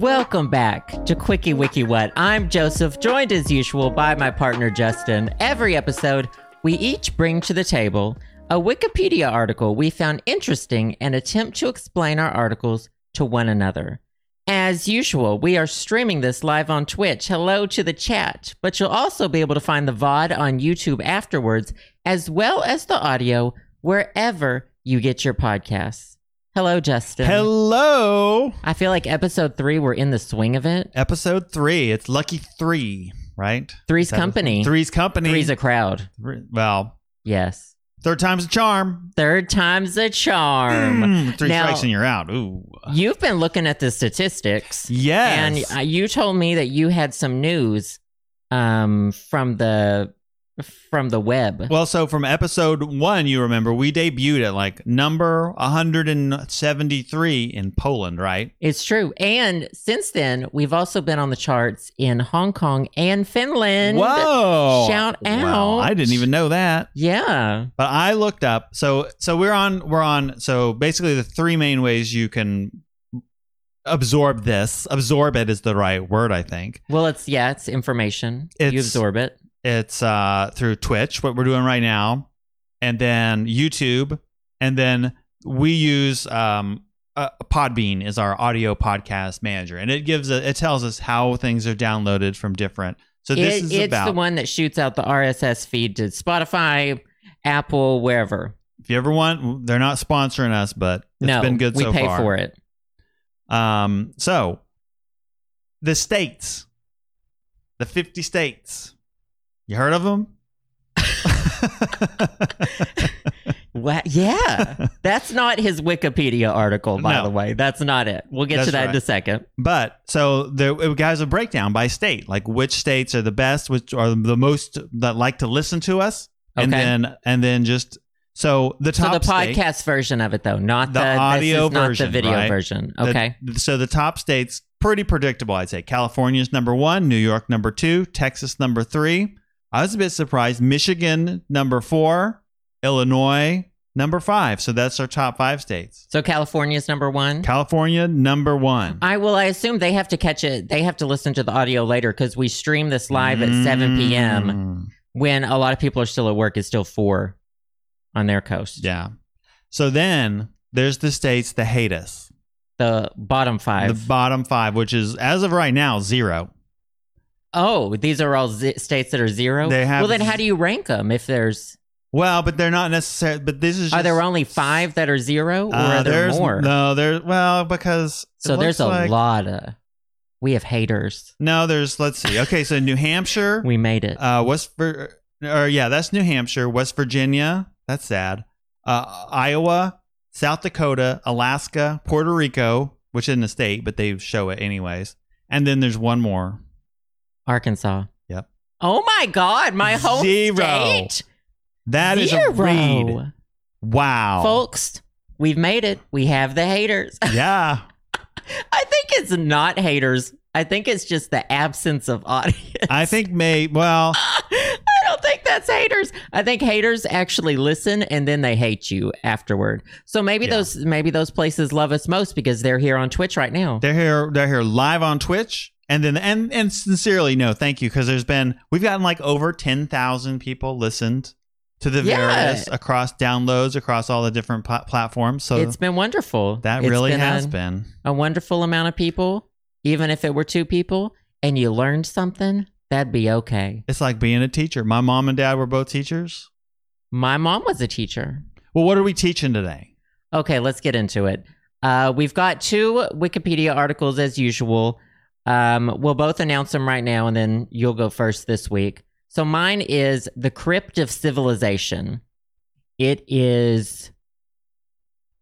Welcome back to Quickie Wiki What. I'm Joseph, joined as usual by my partner Justin. Every episode, we each bring to the table a Wikipedia article we found interesting and attempt to explain our articles to one another. As usual, we are streaming this live on Twitch. Hello to the chat, but you'll also be able to find the VOD on YouTube afterwards, as well as the audio wherever you get your podcasts. Hello, Justin. Hello. I feel like episode three, we're in the swing of it. Episode three. It's Lucky Three, right? Three's Is that what- company. Three's company. Three's a crowd. Three- well, Yes. third time's a charm. Third time's a charm. Mm, three Now- strikes and you're out. Ooh. You've been looking at the statistics. Yes. And uh, you told me that you had some news um, from the from the web. well, so from episode one, you remember we debuted at like number 173 in Poland, right? It's true. And since then, we've also been on the charts in Hong Kong and Finland. Whoa! Shout Wow, out. I didn't even know that. Yeah. But I looked up. So so we're on we're on. So basically, the three main ways you can absorb this. Absorb it is the right word, I think. Well, it's yeah, it's information. you absorb it. It's uh, through Twitch, what we're doing right now, and then YouTube, and then we use um, uh, Podbean is our audio podcast manager, and it gives a, it tells us how things are downloaded from different. So this It- is it's about the one that shoots out the RSS feed to Spotify, Apple, wherever. if you ever want, they're not sponsoring us, but it's no, been good we so pay far. for it. Um, so the states, the 50 states, you heard of them? What? Yeah, that's not his Wikipedia article, by No. the way. That's not it. We'll get to That's that in a second. but so there it has a breakdown by state, like which states are the best, which are the most that like to listen to us, and then and then just so the So top the state- podcast version of it, though, not The the, this audio is not version, the video right? version. the- Okay. so the top states pretty predictable, I'd say. California's number one, New York number two, Texas number three. I was a bit surprised. Michigan number four, Illinois number five. So that's our top five states. So California's number one. California number one. I will. I assume they have to catch it. They have to listen to the audio later because we stream this live at seven p.m. Mm, when a lot of people are still at work. It's still four on their coast. Yeah. So then there's the states that hate us. The bottom five. The bottom five, which is as of right now zero. Oh, these are all z- states that are zero. They have well, then how do you rank them? If there's Well, but they're not necessarily. But this is. are just- there only five that are zero, or Uh, are there more? No, there's well because so there's a like- lot of. We have haters. No, there's let's see. Okay, so New Hampshire, We made it. uh, West Vir- or yeah, that's New Hampshire, West Virginia. That's sad. Uh, Iowa, South Dakota, Alaska, Puerto Rico, which isn't a state, but they show it anyways. And then there's one more. Arkansas. Yep. Oh my God, my home Zero. state. That is Zero. a read. Wow. Folks, we've made it. We have the haters. Yeah. I think it's not haters. I think it's just the absence of audience. I think may well I don't think that's haters. I think haters actually listen and then they hate you afterward. So maybe Yeah. those maybe those places love us most because they're here on Twitch right now. they're here they're here live on Twitch. And then and and sincerely no, thank you because there's been we've gotten like over 10,000 people listened to the Yeah. various across downloads across all the different pla- platforms. So it's been wonderful. that It's really been has a, been. a wonderful amount of people. Even if it were two people and you learned something, that'd be okay. It's like being a teacher. My mom and dad were both teachers. My mom was a teacher. Well, what are we teaching today? Okay, let's get into it. Uh, we've got two Wikipedia articles as usual. Um, we'll both announce them right now, and then you'll go first this week. So mine is The Crypt of Civilization. It is,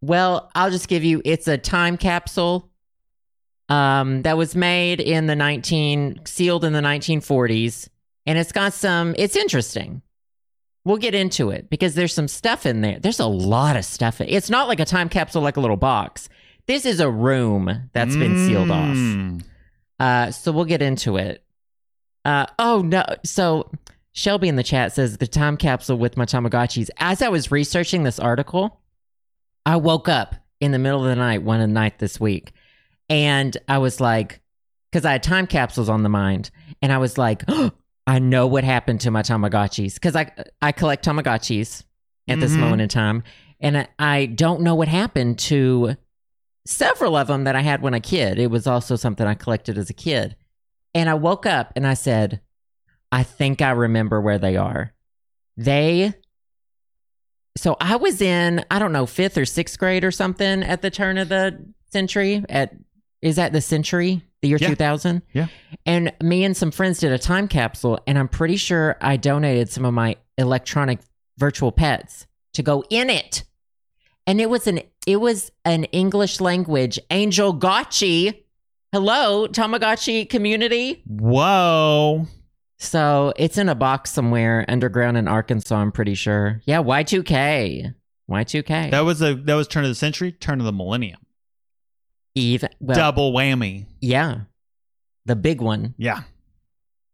well, I'll just give you, it's a time capsule um, that was made in the 19, sealed in the 1940s. And it's got some, it's interesting. We'll get into it because there's some stuff in there. There's a lot of stuff. It's not like a time capsule, like a little box. This is a room that's been sealed off. Uh, so we'll get into it. Uh, oh no! So Shelby in the chat says the time capsule with my Tamagotchis. As I was researching this article, I woke up in the middle of the night one night this week, and I was like, because I had time capsules on the mind, and I was like, I know what happened to my Tamagotchis because I I collect Tamagotchis at this Mhm. moment in time, and I, I don't know what happened to several of them that I had when a kid. It was also something I collected as a kid, and I woke up and I said, I think I remember where they are. They. So I was in, I don't know, fifth or sixth grade or something at the turn of the century. At is that the century, the year Yeah. two thousand? Yeah. And me and some friends did a time capsule, and I'm pretty sure I donated some of my electronic virtual pets to go in it. And it was an it was an English language angel gotchi. Hello, Tamagotchi community. Whoa. So it's in a box somewhere underground in Arkansas, I'm pretty sure. Yeah, Y2K. Y2K. That was a that was turn of the century, turn of the millennium. Even well, Double whammy. yeah. The big one. Yeah.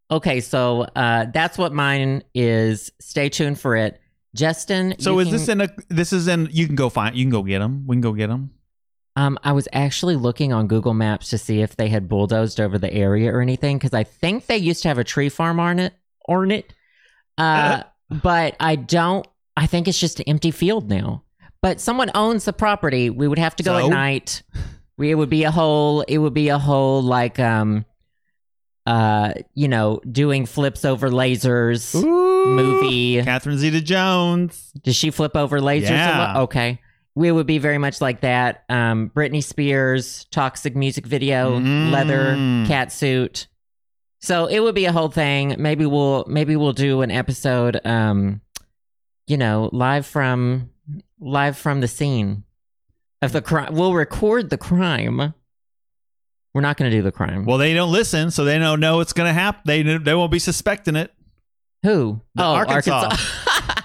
Okay, so uh that's what mine is. Stay tuned for it. Justin, So is can- this in a this is in you can go find you can go get them. We can go get them. Um, I was actually looking on Google Maps to see if they had bulldozed over the area or anything because I think they used to have a tree farm on it, on it. Uh, but I don't. I think it's just an empty field now. But someone owns the property. We would have to go So? at night. We, it would be a whole. It would be a whole like um, uh, you know, doing flips over lasers movie. Catherine Zeta Jones. Does she flip over lasers? Yeah. lot? Okay. We would be very much like that. Um, Britney Spears, toxic music video, Mm. leather cat suit. So it would be a whole thing. Maybe we'll maybe we'll do an episode. Um, you know, live from live from the scene of the crime. We'll record the crime. We're not going to do the crime. Well, they don't listen, so they don't know what's going to happen. They they won't be suspecting it. Who? The oh, Arkansas.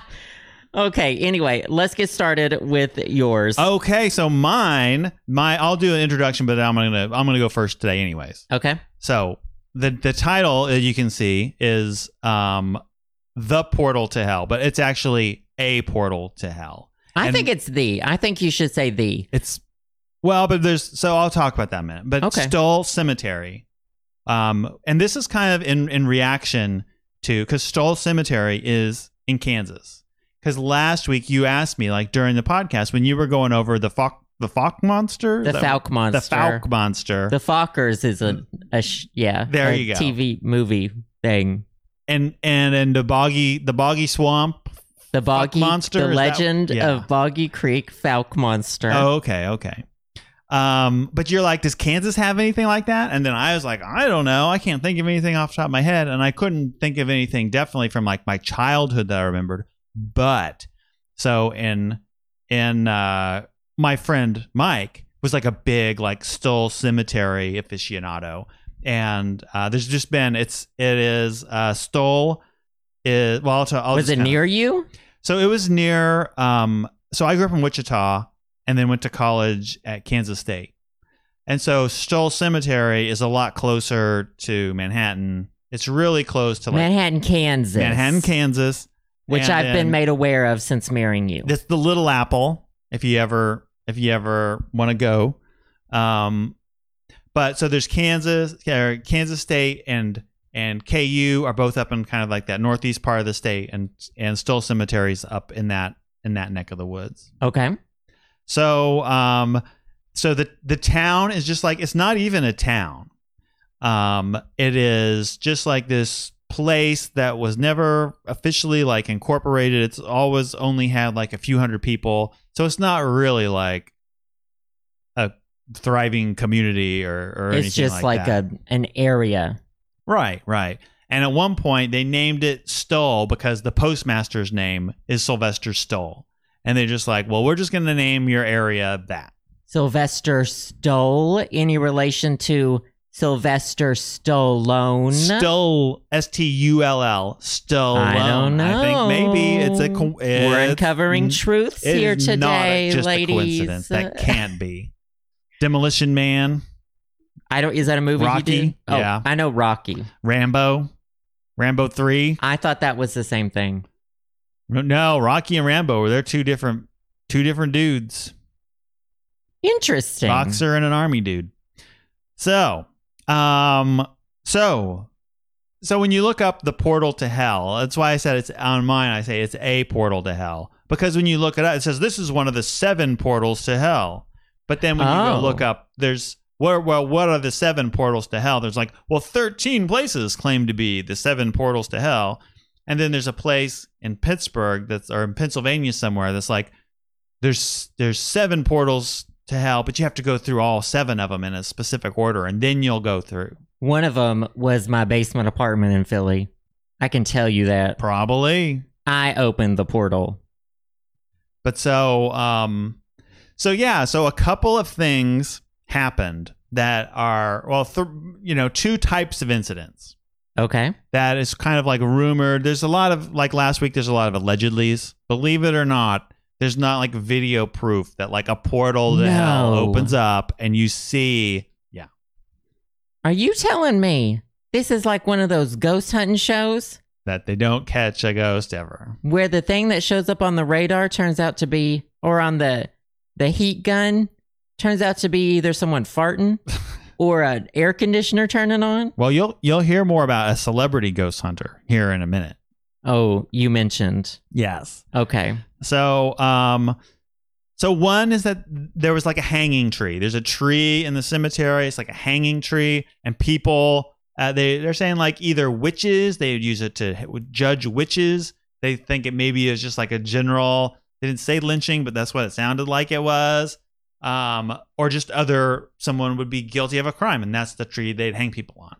okay. Anyway, let's get started with yours. Okay, so mine, my I'll do an introduction, but I'm gonna I'm gonna go first today, anyways. Okay. So the the title that you can see is um the portal to hell, but it's actually a portal to hell. I And- think it's the. I think you should say the. It's well, but there's so I'll talk about that in a minute. But Okay. Stull Cemetery, um, and this is kind of in in reaction to because Stull Cemetery is in Kansas. Because last week you asked me like during the podcast when you were going over the Fouke the Fouke monster, The that- Fouke monster. the Fouke monster, The Fockers is a, a sh- yeah. There you go. TV movie thing. and and and the boggy the boggy swamp. The Boggy monster, The is that- legend yeah. of Boggy Creek Fouke monster. Oh, okay, okay. Um, but you're like, does Kansas have anything like that? And then I was like, I don't know. I can't think of anything off the top of my head, and I couldn't think of anything definitely from like my childhood that I remembered. But so in in uh, my friend Mike was like a big like Stull Cemetery aficionado, and uh, there's just been it's it is uh, Stull is well. I'll, t- I'll Was it near you? so it was near. Um, so I grew up in Wichita and then went to college at Kansas State. And so Stull Cemetery is a lot closer to Manhattan. It's really close to like Manhattan, Kansas. Manhattan, Kansas, Which And I've been made aware of since marrying you. That's the Little Apple. If you ever if you ever want to go, um, but so there's Kansas, Kansas State, and and KU are both up in kind of like that northeast part of the state, and and Stull Cemetery's up in that in that neck of the woods. okay. So um so the the town is just like it's not even a town. Um it is just like this place that was never officially like incorporated. It's always only had like a few hundred people. So it's not really like a thriving community or or It's just like, that. a an area. Right, right. And at one point, they named it Stull because the postmaster's name is Sylvester Stull. And they're just like, well, we're just going to name your area that. Sylvester Stull. Any relation to Sylvester Stallone? Stull, S T U L L, Stull. I don't know. I think maybe it's a. Co- We're it's- uncovering truths here is today, not ladies. a coincidence. That can't be. Demolition Man, I don't. Is that a movie? Rocky? did? Oh, Yeah. I know Rocky. Rambo, Rambo 3. I thought that was the same thing. No, Rocky and Rambo were they're two different two different dudes. Interesting. boxer and an army dude. So, Um. So, so when you look up the portal to hell, that's why I said it's on mine. I say it's a portal to hell because when you look it up, it says this is one of the seven portals to hell. But then when you Oh. go look up, there's well, well, what are the seven portals to hell? There's like, well, thirteen places claim to be the seven portals to hell, and then there's a place in Pittsburgh that's or in Pennsylvania somewhere that's like, there's there's seven portals to hell, but you have to go through all seven of them in a specific order, and then you'll go through. One of them was my basement apartment in Philly. I can tell you that. Probably. I opened the portal. But so um so yeah, so a couple of things happened that are well th- you know, two types of incidents. Okay. That is kind of like rumored. There's a lot of like last week there's a lot of allegedlys. Believe it or not, there's not like video proof that like a portal to hell opens up and you see yeah. Are you telling me this is like one of those ghost hunting shows That they don't catch a ghost ever. where the thing that shows up on the radar turns out to be, or on the the heat gun turns out to be either someone farting or an air conditioner turning on? Well, you'll you'll hear more about a celebrity ghost hunter here in a minute. Oh, you mentioned. Yes. Okay. So, um, so one is that there was like a hanging tree. There's a tree in the cemetery. It's like a hanging tree, and people uh, they they're saying like either witches. They would use it to judge witches. They think it maybe is just like a general. They didn't say lynching, but that's what it sounded like it was. Um, or just other someone would be guilty of a crime, and that's the tree they'd hang people on.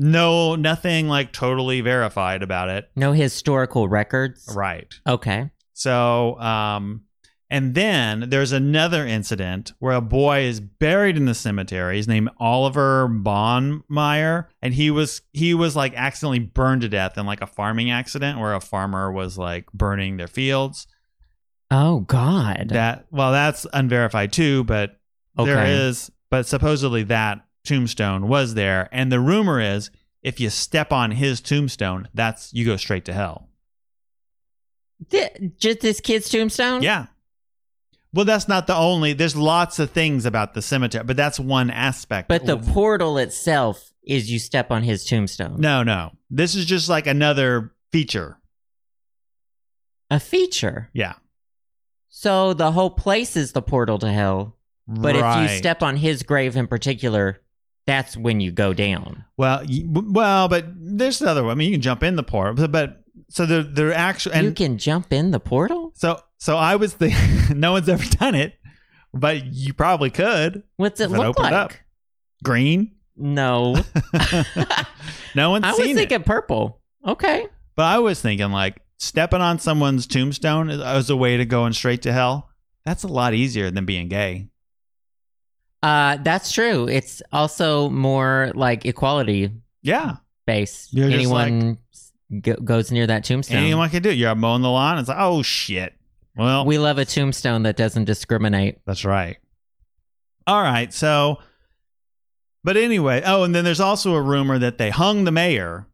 No, nothing like totally verified about it. No historical records. Right. Okay. So, um, and then there's another incident where a boy is buried in the cemetery. His name Oliver Bonmeyer, and he was he was like accidentally burned to death in like a farming accident where a farmer was like burning their fields. Oh God. That well, that's unverified too, but there Okay. is. But supposedly that tombstone was there, and the rumor is if you step on his tombstone, that's you go straight to hell. Th- just this kid's tombstone. Yeah. Well, that's not the only. There's lots of things about the cemetery, but that's one aspect. But the portal itself is you step on his tombstone. no, no. This is just like another feature. A feature. Yeah. So the whole place is the portal to hell. But if you step on his grave in particular, that's when you go down. well, well, but there's another one. I mean, you can jump in the portal, but, but so they're they're actually you can jump in the portal? so so I was thinking no one's ever done it, but you probably could. What's it If it look like? up. Green. No. no one's I was seen it. thinking purple. Okay. But I was thinking like stepping on someone's tombstone is- as a way to going straight to hell. That's a lot easier than being gay. Uh that's true. It's also more like equality Yeah, based. You're just Anyone go- goes near that tombstone. anyone can do it. You're mowing the lawn. It's like, oh shit. Well, we love a tombstone that doesn't discriminate. that's right. All right. So, but anyway, oh, and then there's also a rumor that they hung the mayor,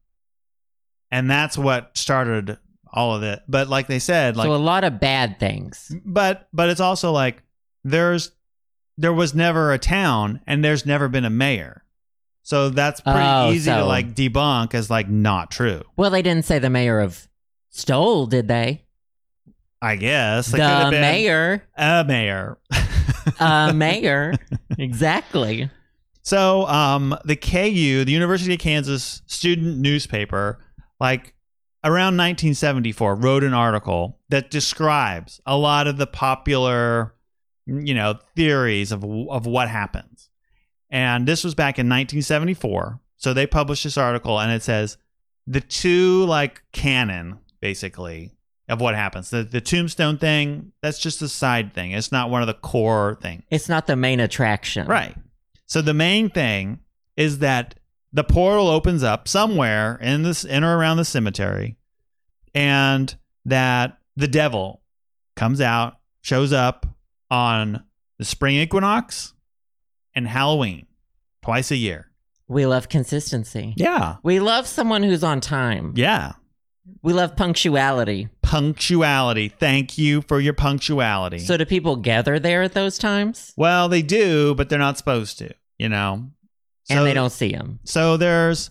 and that's what started all of it. But like they said, like so a lot of bad things. but but it's also like there's there was never a town and there's never been a mayor so that's pretty Oh, easy to like debunk as like not true Well, they didn't say the mayor of Stull, did they? i guess It the mayor. a mayor a mayor. exactly. so um the ku the university of kansas student newspaper like around 1974 wrote an article that describes a lot of the popular you know theories of of what happens. And this was back in 1974 so they published this article and it says the two like canon basically of what happens. The the tombstone thing that's just a side thing. It's not one of the core things It's not the main attraction. Right. So the main thing is that the portal opens up somewhere in this in or around the cemetery, and that the devil comes out, shows up on the spring equinox and Halloween twice a year. We love consistency. Yeah. We love someone who's on time. Yeah. We love punctuality. Punctuality. Thank you for your punctuality. So, do people gather there at those times? well, they do, but they're not supposed to, you know. and So- they don't see him. So there's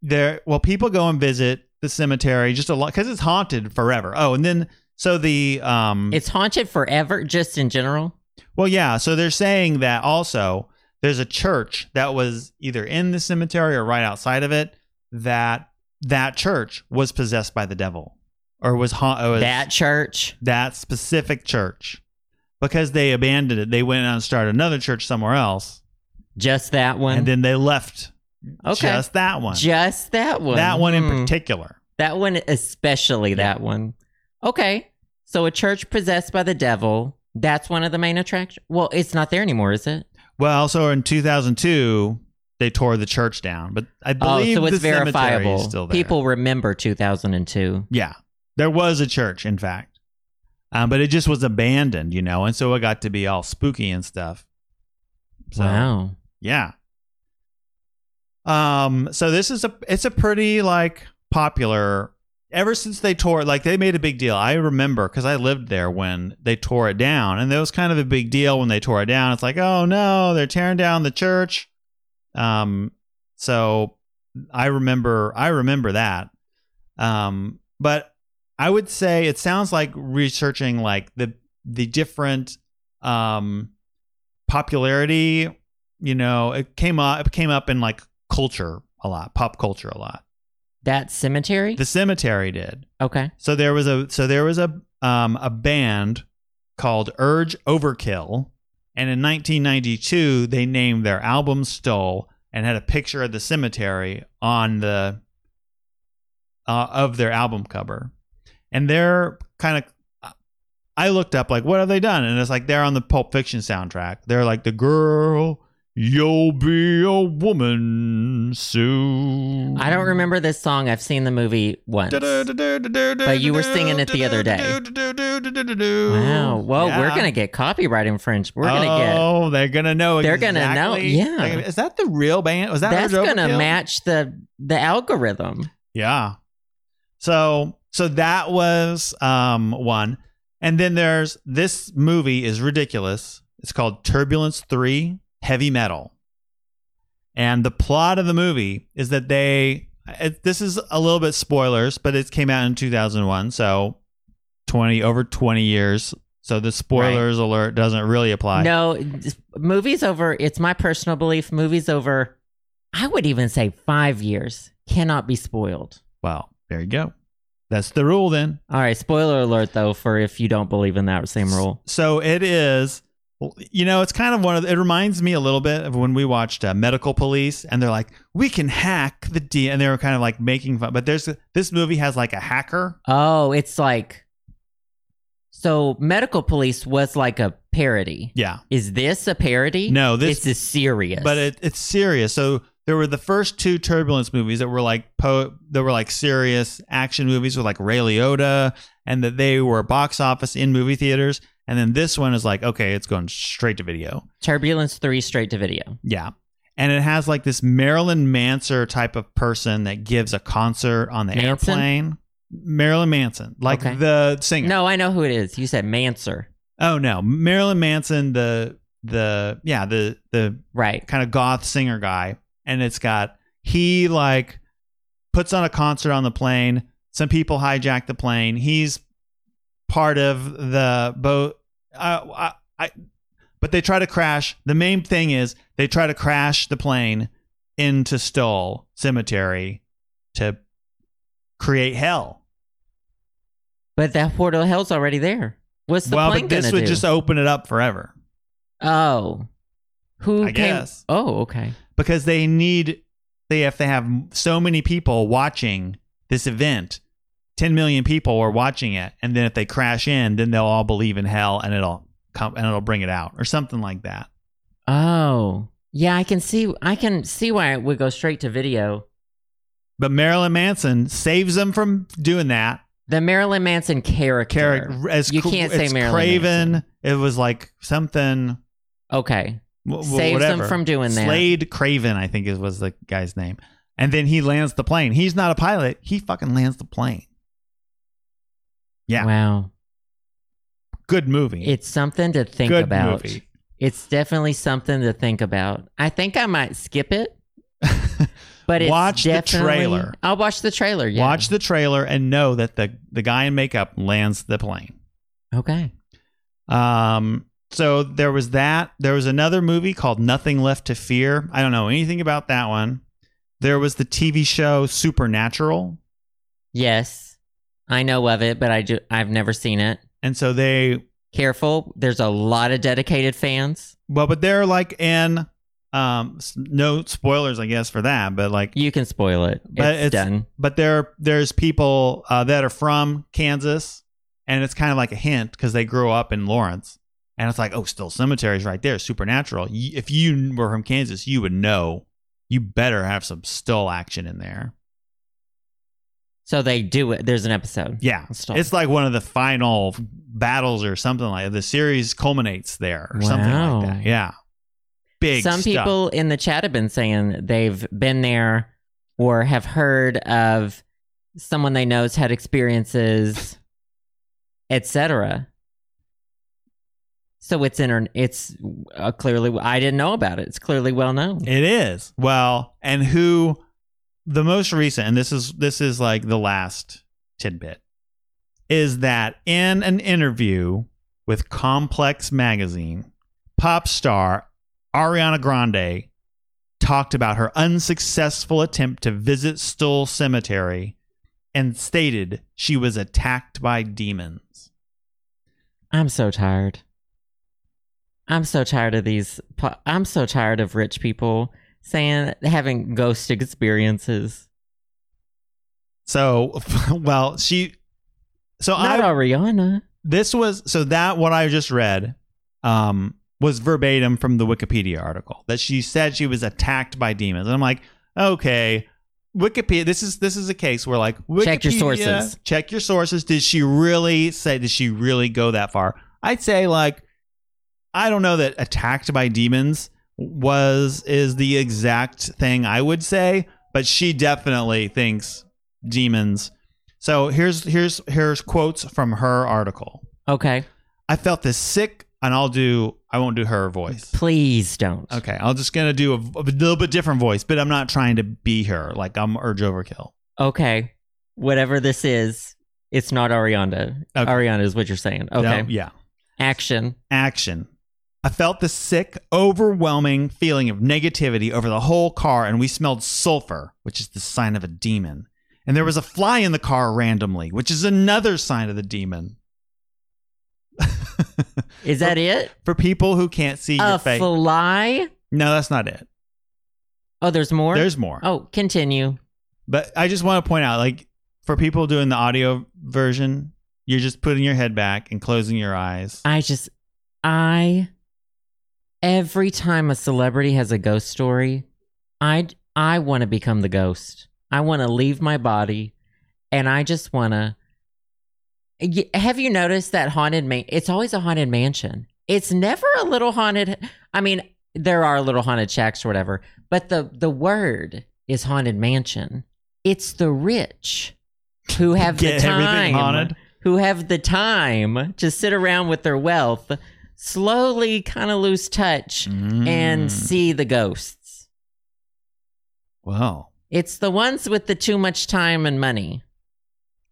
there. Well, people go and visit the cemetery just a lot because it's haunted forever. Oh, and then so the um. It's haunted forever, just in general. well, yeah. So they're saying that also there's a church that was either in the cemetery or right outside of it that that church was possessed by the devil or was haunt. Was, That church. that specific church because they abandoned it. They went out and started another church somewhere else, Just that one. and then they left okay. just that one. Just that one. that one in Hmm. particular. That one, especially that one. Okay. So a church possessed by the devil. That's one of the main attractions. Well, it's not there anymore, is it? Well, so in 2002 they tore the church down, but I Oh, believe so it's the cemetery verifiable. is still there. People remember 2002. yeah, there was a church, in fact, um, but it just was abandoned, you know, and so it got to be all spooky and stuff. So, wow. Yeah. Um. So this is a it's a pretty like popular. Ever since they tore like they made a big deal. I remember because I lived there when they tore it down, and there was kind of a big deal when they tore it down. It's like, oh no, they're tearing down the church. Um. So I remember I remember that. Um. But I would say it sounds like researching like the the different um popularity you know it came up it came up in like culture a lot pop culture a lot. That cemetery? the cemetery did. Okay. so there was a so there was a um a band called urge overkill and in 1992 they named their album Stull and had a picture of the cemetery on the uh, of their album cover. And they're kind of i looked up like what have they done? And it's like they're on the pulp fiction soundtrack. They're like the girl you'll be a woman soon I don't remember this song. I've seen the movie once. but you were singing it the other day. Wow. Well, we're gonna get copyright infringed. We're gonna get. Oh, they're gonna know. They're gonna know, yeah. Is that the real band? Was that That's gonna match the the algorithm. Yeah. So so that was um one. And then there's this movie is ridiculous. It's called Turbulence 3 Heavy Metal. And the plot of the movie is that they it, this is a little bit spoilers, but it came out in 2001, so 20 over 20 years. So the spoilers alert doesn't really apply. No, movies over. It's my personal belief. Movies over. I would even say five years cannot be spoiled. Well, there you go. That's the rule then. All right, spoiler alert though for if you don't believe in that same rule. So it is, you know, it's kind of one of. It reminds me a little bit of when we watched uh, Medical Police, and they're like, we can hack the D, and they were kind of like making fun. But there's this movie has like a hacker. Oh, it's like so. Medical Police was like a parody. Yeah, Is this a parody? no, this, this is serious. but it, it's serious. So there were the first two Turbulence movies that were like po, that were like serious action movies with like Ray Liotta, and that they were box office in movie theaters. And then this one is like, okay, it's going straight to video. Turbulence three straight to video. Yeah. And it has like this Marilyn Manson type of person that gives a concert on the Manson? airplane. Marilyn Manson, like Okay. the singer. No, I know who it is. You said Manson. Oh no, Marilyn Manson, the the yeah the the right? kind of goth singer guy, and it's got he like puts on a concert on the plane. Some people hijack the plane. He's part of the boat. Uh, I, I, but they try to crash. The main thing is they try to crash the plane into Stull Cemetery to create hell. But that portal of hell's already there. What's the well, plane but this would do? just open it up forever oh, who I came? guess. Oh, okay. because they need they have to have so many people watching this event. 10 million people are watching it and then if they crash in then they'll all believe in hell and it'll come and it'll bring it out or something like that. Oh, yeah. I can see. I can see why it would go straight to video. But Marilyn Manson saves them from doing that. The Marilyn Manson character. Character as You can't say it's Marilyn Craven. Manson. It was like something Okay. w- Saves whatever. them from doing that. Slade Craven, I think, is was the guy's name. And then he lands the plane. He's not a pilot. He fucking lands the plane. Yeah. Wow. Good movie. It's something to think Good about. movie. It's definitely something to think about. I think I might skip it But it's Watch the trailer. I'll watch the trailer. Yeah. Watch the trailer and know that the the guy in makeup lands the plane. Okay. Um, so there was that. There was another movie called Nothing Left to Fear. I don't know anything about that one. There was the TV show Supernatural, Yes, I know of it, but I ju- I've never seen it. and so they Careful, there's a lot of dedicated fans. well, but they're like in um no spoilers, I guess, for that, but like You can spoil it. But it's, it's- done. but there there's people uh, that are from Kansas, and it's kind of like a hint because they grew up in Lawrence, and it's like, oh, Stull cemeteries right there, supernatural. If you were from Kansas, you would know. You better have some Stull action in there. So they do it. There's an episode. Yeah, Stull. it's like one of the final battles or something like that. the series culminates there or something like that. Yeah, big. Some stuff. people in the chat have been saying they've been there or have heard of someone they know's had experiences, etc. So it's inter- it's uh, clearly I didn't know about it. It's clearly well known. It is. Well, and who the most recent and this is this is like the last tidbit is that in an interview with Complex magazine, pop star Ariana Grande talked about her unsuccessful attempt to visit Stull Cemetery and stated she was attacked by demons. I'm so tired. I'm so tired of these. I'm so tired of rich people saying having ghost experiences. So, well, she so Not I Ariana. this was so that what I just read um was verbatim from the Wikipedia article that she said she was attacked by demons. And I'm like, okay, Wikipedia this is this is a case where like Wikipedia, Check your sources. Check your sources. Did she really say did she really go that far? I'd say like I don't know that attacked by demons was is the exact thing I would say, but she definitely thinks demons. So here's here's here's quotes from her article. Okay. I felt this sick, and I'll do. I won't do her voice. Please don't. Okay, I'm just gonna do a, a little bit different voice, but I'm not trying to be her. Like I'm urge overkill. Okay. Whatever this is, it's not Ariana. Okay. Ariana is what you're saying. Okay. No, yeah. Action. Action. I felt the sick, overwhelming feeling of negativity over the whole car, and we smelled sulfur, which is the sign of a demon. And there was a fly in the car randomly, which is another sign of the demon. Is that it? For people who can't see your face. A fly? no, that's not it. Oh, there's more? There's more. Oh, continue. But I just want to point out, like, for people doing the audio version, you're just putting your head back and closing your eyes. I just, I, every time a celebrity has a ghost story, I, I want to become the ghost. I want to leave my body and I just want to. Have you noticed that haunted man? It's always a haunted mansion. It's never a little haunted. I mean, there are little haunted shacks or whatever, but the the word is haunted mansion. It's the rich who have the Get everything time, haunted. who have the time to sit around with their wealth, slowly kind of lose touch Mm. and see the ghosts. Wow. It's the ones with the too much time and money.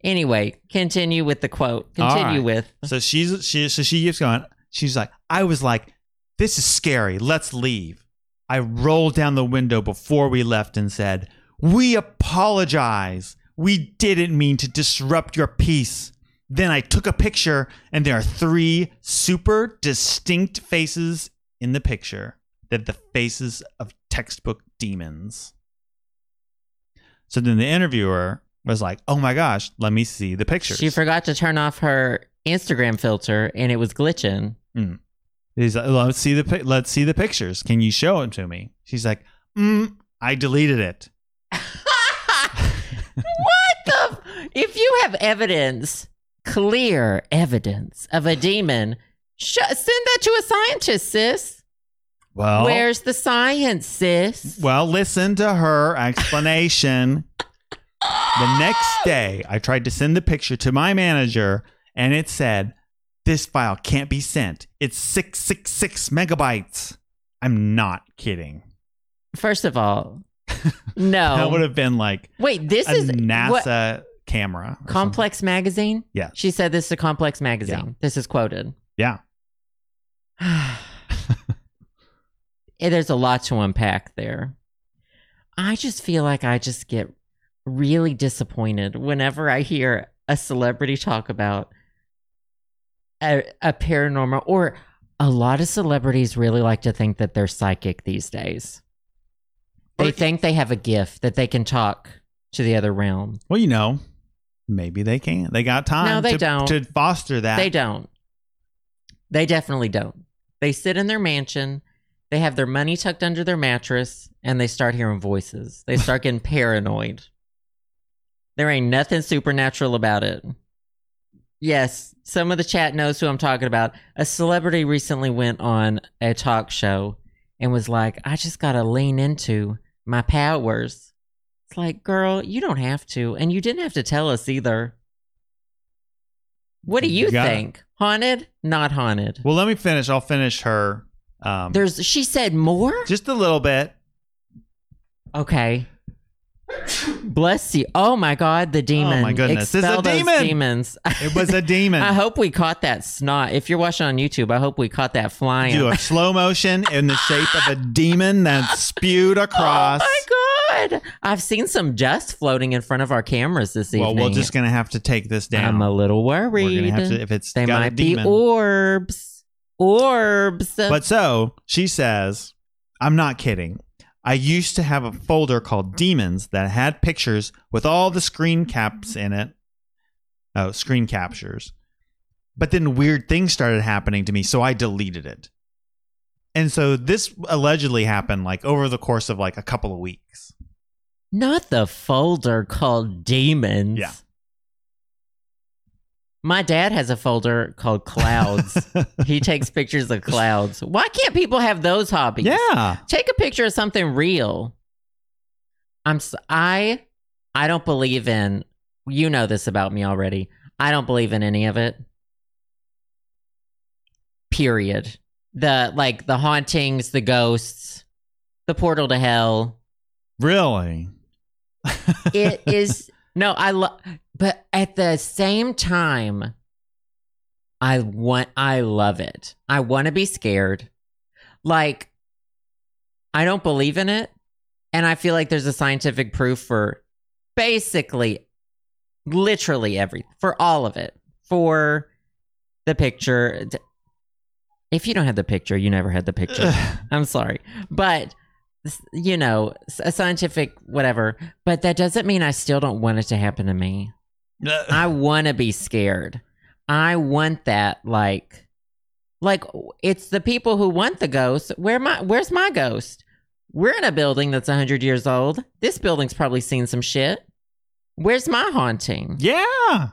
Anyway, continue with the quote. Continue right. with. So she's she so she keeps going. She's like, I was like, this is scary. Let's leave. I rolled down the window before we left and said, We apologize. We didn't mean to disrupt your peace. Then I took a picture, and there are three super distinct faces in the picture. They're the faces of textbook demons. So then the interviewer was like, Oh my gosh, let me see the pictures. She forgot to turn off her Instagram filter and it was glitching. He's like, let's see the let's see the pictures. Can you show them to me? She's like, mm, I deleted it. what the? f- If you have evidence, clear evidence of a demon, sh- send that to a scientist, sis. Well, Where's the science, sis? well, listen to her explanation. the next day, I tried to send the picture to my manager, and it said, "This file can't be sent. It's six six six megabytes." I'm not kidding. First of all, No. that would have been like Wait, this a is NASA what camera. Complex Magazine? Yeah. She said this is a Complex Magazine. This is quoted. Yeah. There's a lot to unpack there. I just feel like I just get really disappointed whenever I hear a celebrity talk about a, a paranormal or a lot of celebrities really like to think that they're psychic these days. They think they have a gift that they can talk to the other realm. Well, you know, maybe they can. They got time No, they to, don't. to foster that. They don't. They definitely don't. They sit in their mansion, they have their money tucked under their mattress, and they start hearing voices. They start getting paranoid. There ain't nothing supernatural about it. Yes, some of the chat knows who I'm talking about. A celebrity recently went on a talk show and was like, I just got to lean into my powers. It's like, girl, you don't have to. And you didn't have to tell us either. What do you You got it. think? Haunted? Not haunted. Well, let me finish. I'll finish her. Um, There's she said more? just a little bit. Okay. Bless you. Oh my god, the demon. Oh my goodness, it's a Expel those demon. demons. It was a demon. I hope we caught that snot. If you're watching on YouTube, I hope we caught that flying. Do a slow motion in the shape of a demon that spewed across. Oh my god! I've seen some dust floating in front of our cameras this well, evening. Well, we're just gonna have to take this down. I'm a little worried. We're gonna have to if it's they might be orbs. Orbs. But so she says, I'm not kidding. I used to have a folder called Demons that had pictures with all the screen caps in it. Oh, screen captures. But then weird things started happening to me, so I deleted it. And so this allegedly happened like over the course of like a couple of weeks. Not the folder called Demons. Yeah. My dad has a folder called Clouds. he takes pictures of clouds. Why can't people have those hobbies? yeah. Take a picture of something real. I'm I. I don't believe in you know this about me already. I don't believe in any of it. Period. The like the hauntings, the ghosts, the portal to hell. Really? it is no i love but at the same time i want i love it i want to be scared like i don't believe in it and i feel like there's a scientific proof for basically literally every for all of it for the picture if you don't have the picture you never had the picture I'm sorry, but you know, a scientific whatever. But that doesn't mean I still don't want it to happen to me. I want to be scared. I want that like like it's the people who want the ghost. Where my where's my ghost? We're in a building that's 100 years old. This building's probably seen some shit. Where's my haunting? yeah.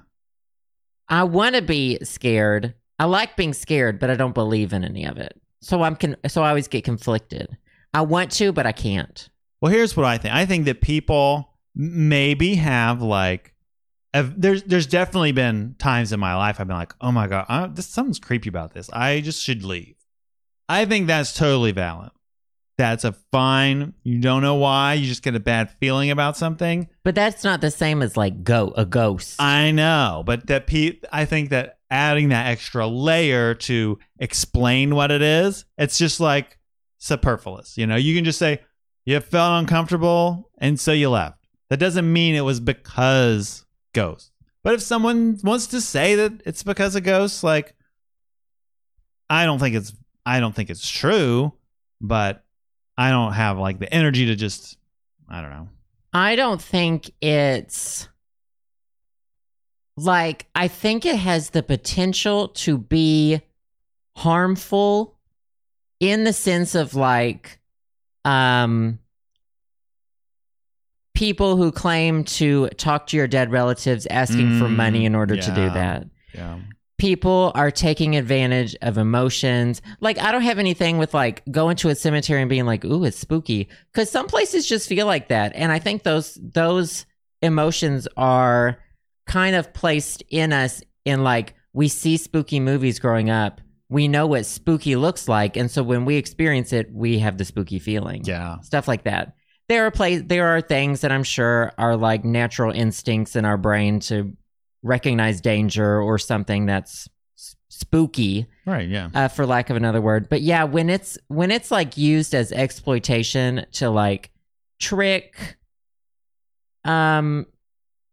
I want to be scared. I like being scared, but I don't believe in any of it. So I'm con- so I always get conflicted. I want to, but I can't. Well, here's what I think. I think that people maybe have like, have- there's there's definitely been times in my life I've been like, oh my god, I, this something's creepy about this. I just should leave. I think that's totally valid. That's a fine. You don't know why. You just get a bad feeling about something. But that's not the same as like go a ghost. I know, but that pe- I think that adding that extra layer to explain what it is, it's just like superfluous. You know, you can just say you felt uncomfortable and so you left. That doesn't mean it was because ghosts. But if someone wants to say that it's because of ghosts, like I don't think it's I don't think it's true, but I don't have like the energy to just I don't know. I don't think it's like I think it has the potential to be harmful in the sense of like um people who claim to talk to your dead relatives asking for Mm, money in order to do that. Yeah. people are taking advantage of emotions. Like I don't have anything with like going to a cemetery and being like, "Ooh, it's spooky," because some places just feel like that, and I think those those emotions are kind of placed in us in like we see spooky movies growing up. We know what spooky looks like, and so when we experience it, we have the spooky feeling Yeah. stuff like that. there are play there are things that I'm sure are like natural instincts in our brain to recognize danger or something that's spooky Right. Yeah. uh, for lack of another word. But yeah, when it's when it's like used as exploitation to like trick, um,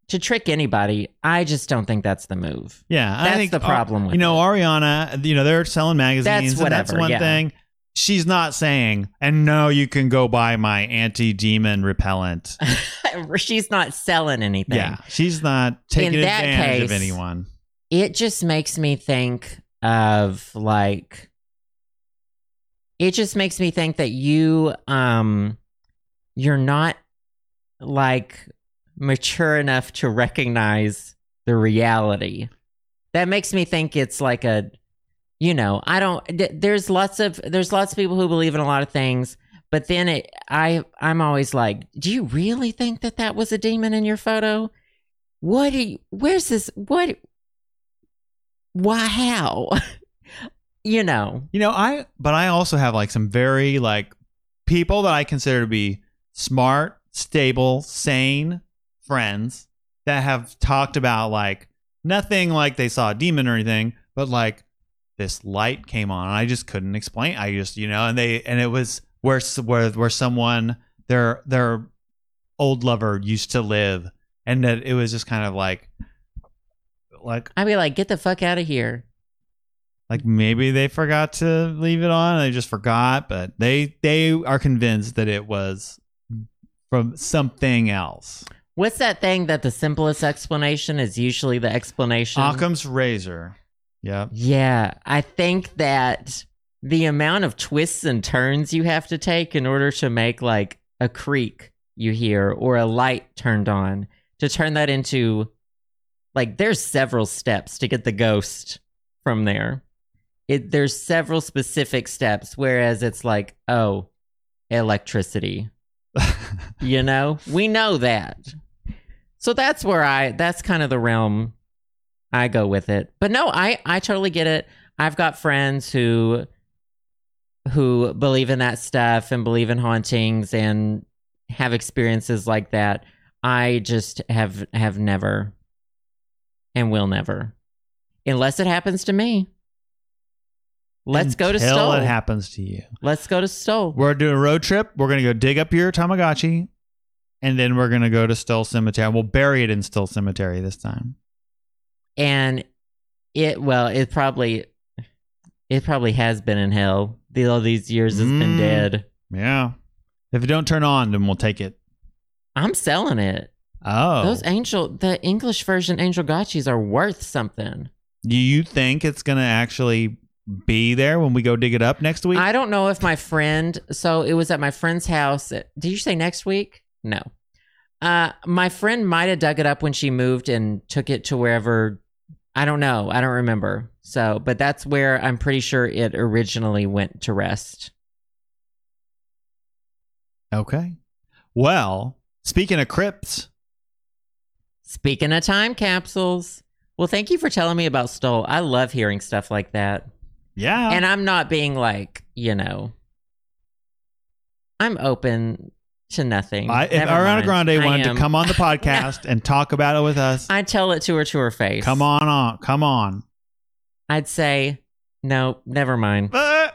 to trick anybody, I just don't think that's the move. Yeah. I That's think the uh, problem with you know. Ariana. You know, they're selling magazines. That's and that's one yeah. thing. She's not saying, and no, you can go buy my anti-demon repellent. She's not selling anything. Yeah, she's not taking In that advantage of case- anyone. it just makes me think of like it just makes me think that you um you're not like mature enough to recognize the reality. That makes me think it's like a you know i don't th- there's lots of there's lots of people who believe in a lot of things but then it i i'm always like do you really think that that was a demon in your photo? What do you where's this what why how? You know? You know, I but I also have like some very like people that I consider to be smart, stable, sane friends that have talked about like nothing like they saw a demon or anything, but like this light came on and I just couldn't explain. I just, you know, and they and it was where where where someone their their old lover used to live and that it was just kind of like like i'd be like get the fuck out of here like maybe they forgot to leave it on they just forgot but they they are convinced that it was from something else what's that thing that the simplest explanation is usually the explanation? Occam's razor. Yep. Yeah i think that the amount of twists and turns you have to take in order to make like a creak you hear or a light turned on to turn that into like there's several steps to get the ghost from there. It there's several specific steps whereas it's like oh electricity. You know? We know that so that's where i that's kind of the realm i go with it. But no i i totally get it. I've got friends who who believe in that stuff and believe in hauntings and have experiences like that. I just have have never and will never unless it happens to me. Let's go to Until Stull. it happens to you. Let's go to Stull. we're doing a road trip. We're gonna go dig up your tamagotchi and then we're gonna go to Stull Cemetery. We'll bury it in Stull Cemetery this time. and it well it probably it probably has been in hell all these years it's been Mm. dead Yeah. If it don't turn on, then we'll take it. i'm selling it Oh, those angel the english version angel gotchis are worth something do you think it's gonna actually be there when we go dig it up next week? i don't know if my friend so it was at my friend's house did you say next week no uh my friend might have dug it up when she moved and took it to wherever i don't know i don't remember so but that's where i'm pretty sure it originally went to rest okay. Well, speaking of crypts, Speaking of time capsules, well, thank you for telling me about Stull. I love hearing stuff like that. yeah, And I'm not being like, you know, I'm open to nothing. I, if Never Ariana mind. Grande I wanted am. to come on the podcast and talk about it with us, I'd tell it to her to her face. come on, on, come on. I'd say, no, never mind. Uh,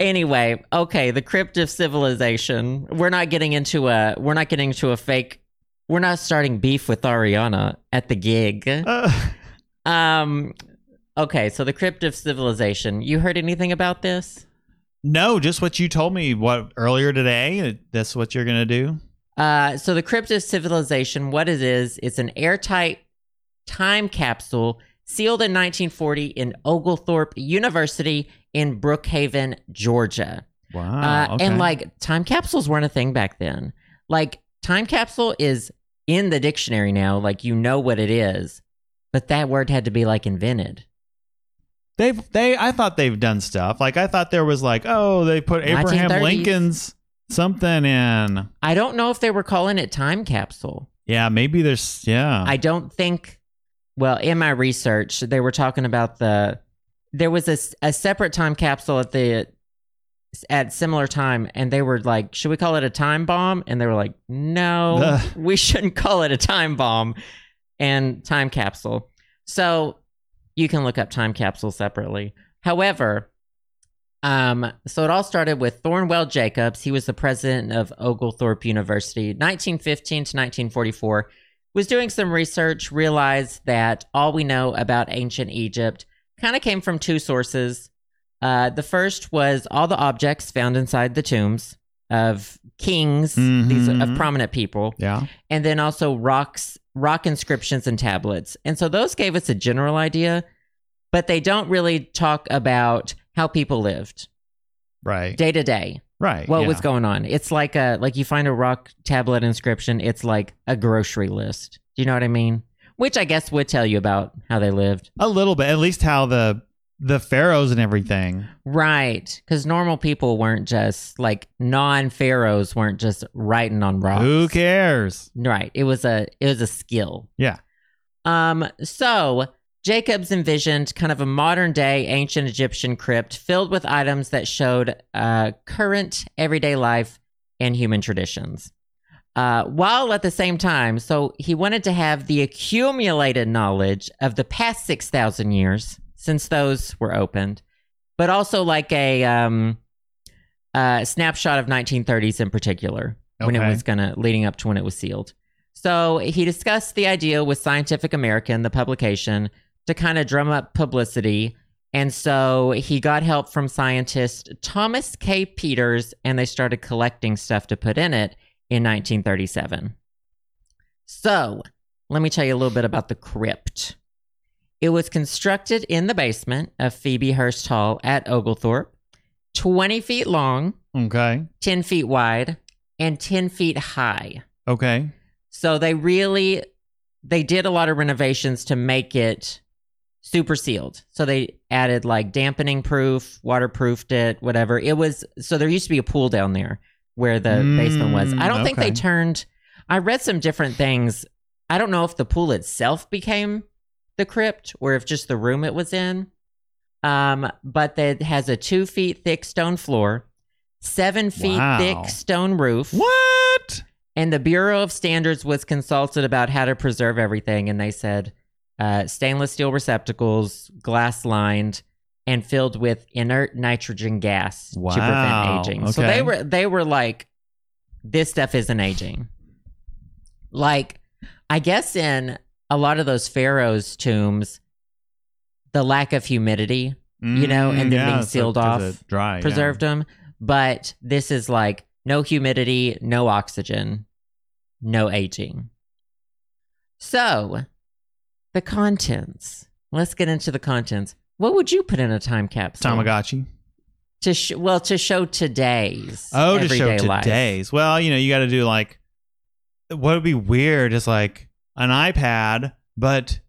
Anyway, okay, the crypt of civilization. We're not getting into a. We're not getting into a fake. We're not starting beef with Ariana at the gig. uh, Um. Okay, so the crypt of civilization. You heard anything about this? No, just what you told me. What earlier today? That's what you're gonna do. Uh, so the crypt of civilization. What it is? It's an airtight time capsule sealed in 1940 in Oglethorpe University in Brookhaven, Georgia. Wow. Uh, okay. And like time capsules weren't a thing back then. Like time capsule is in the dictionary now. Like you know what it is, but that word had to be like invented. They've they I thought they've done stuff. Like I thought there was like, oh, they put Abraham 1930s. Lincoln's something in. I don't know if they were calling it time capsule. Yeah, maybe there's yeah. I don't think. Well, in my research, they were talking about the. There was a, a separate time capsule at the at similar time and they were like, "Should we call it a time bomb?" And they were like, "No, Ugh. we shouldn't call it a time bomb and time capsule." So you can look up time capsule separately. However, um, so it all started with Thornwell Jacobs. He was the president of Oglethorpe University, 1915 to 1944. Was doing some research, realized that all we know about ancient Egypt kind of came from two sources. Uh, the first was all the objects found inside the tombs of kings, these of prominent people, Yeah. and then also rocks, rock inscriptions and tablets. And so those gave us a general idea, but they don't really talk about how people lived Right. day to day. Right. What yeah. was going on? It's like a like you find a rock tablet inscription. It's like a grocery list. Do you know what I mean? Which I guess would tell you about how they lived. a little bit, at least how the the pharaohs and everything. Right. Because normal people weren't just like non pharaohs weren't just writing on rocks. Who cares? Right. It was a it was a skill. Yeah. Um so Jacobs envisioned kind of a modern day ancient Egyptian crypt filled with items that showed uh, current everyday life and human traditions. Uh, while at the same time, so he wanted to have the accumulated knowledge of the past 6,000 years since those were opened, but also like a um, uh, snapshot of 1930s in particular when it was gonna leading up to when it was sealed. So he discussed the idea with Scientific American, the publication, to kind of drum up publicity. And so he got help from scientist Thomas K. Peters, and they started collecting stuff to put in it in 1937. So let me tell you a little bit about the crypt. It was constructed in the basement of Phoebe Hearst Hall at Oglethorpe, 20 feet long, Okay. 10 feet wide, and 10 feet high. Okay. So they really they did a lot of renovations to make it super sealed. So they added like dampening proof, waterproofed it, whatever. It was so there used to be a pool down there where the Mm, basement was. I don't think they turned I read some different things. I don't know if the pool itself became the crypt or if just the room it was in. Um, but it has a two feet thick stone floor, seven feet Wow. thick stone roof. What? And the Bureau of Standards was consulted about how to preserve everything, and they said uh, stainless steel receptacles, glass lined, and filled with inert nitrogen gas to prevent aging. So they were they were like, this stuff isn't aging. Like, I guess in a lot of those pharaohs' tombs, the lack of humidity You know, and then Mm, being so- off, dry. yeah. preserved them, but this is like no humidity, no oxygen, no aging. So, the contents. Let's get into the contents. What would you put in a time capsule? Tamagotchi. To sh- well, to show today's Oh, to show everyday life. today's. Well, you know, you got to do like what would be weird is like an iPad, but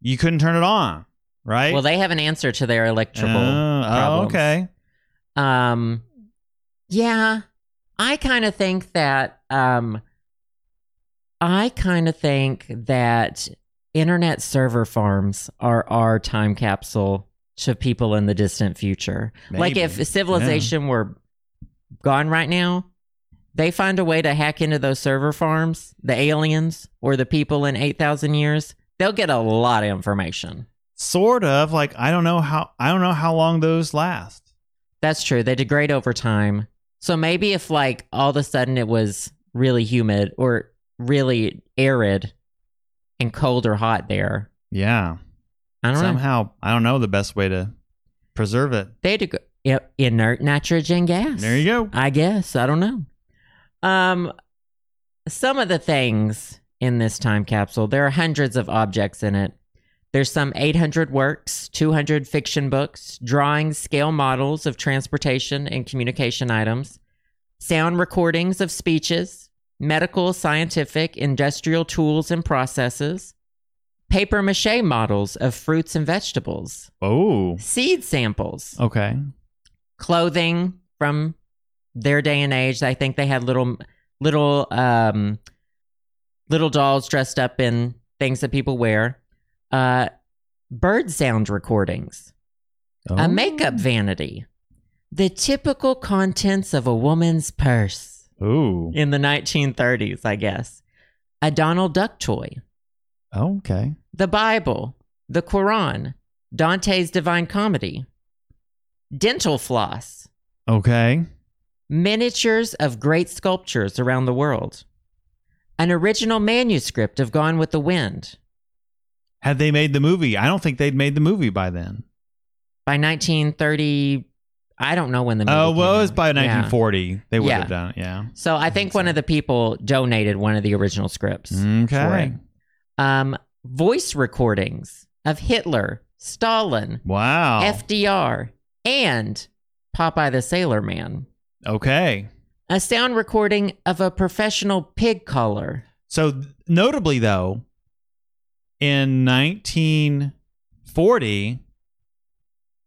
you couldn't turn it on, right? Well, they have an answer to their electrical Oh, oh, okay. Um, yeah, I kind of think that. Um, I kind of think that internet server farms are our time capsule to people in the distant future. Like if Maybe. civilization were gone right now, they find a way to hack into those server farms, the aliens or the people in 8,000 years, they'll get a lot of information. Sort of like I don't know how I don't know how long those last. That's true. They degrade over time. So maybe if like all of a sudden it was really humid or really arid and cold or hot there, Yeah. I don't know. Somehow I don't know the best way to preserve it. They deg- yep, inert nitrogen gas. There you go. I guess. I don't know. Um, some of the things in this time capsule, there are hundreds of objects in it. There's some 800 works, 200 fiction books, drawings, scale models of transportation and communication items, sound recordings of speeches, medical, scientific, industrial tools and processes, paper mache models of fruits and vegetables, Oh. seed samples, Okay. clothing from their day and age. I think they had little little um little dolls dressed up in things that people wear. Uh bird sound recordings, Oh. a makeup vanity, the typical contents of a woman's purse Ooh. in the 1930s, I guess. A Donald Duck toy, Oh, okay. the Bible, the Quran, Dante's Divine Comedy, dental floss, Okay. Miniatures of great sculptures around the world, an original manuscript of Gone with the Wind. Had they made the movie? I don't think they'd made the movie by then. By 1930, I don't know when the movie Oh, well, it was out. by Yeah. 1940. They would Yeah. have done it. Yeah. So I think one of the people donated one of the original scripts. for Okay. it. Um, voice recordings of Hitler, Stalin, Wow. FDR, and Popeye the Sailor Man. Okay. A sound recording of a professional pig caller. So notably, though, in 1940,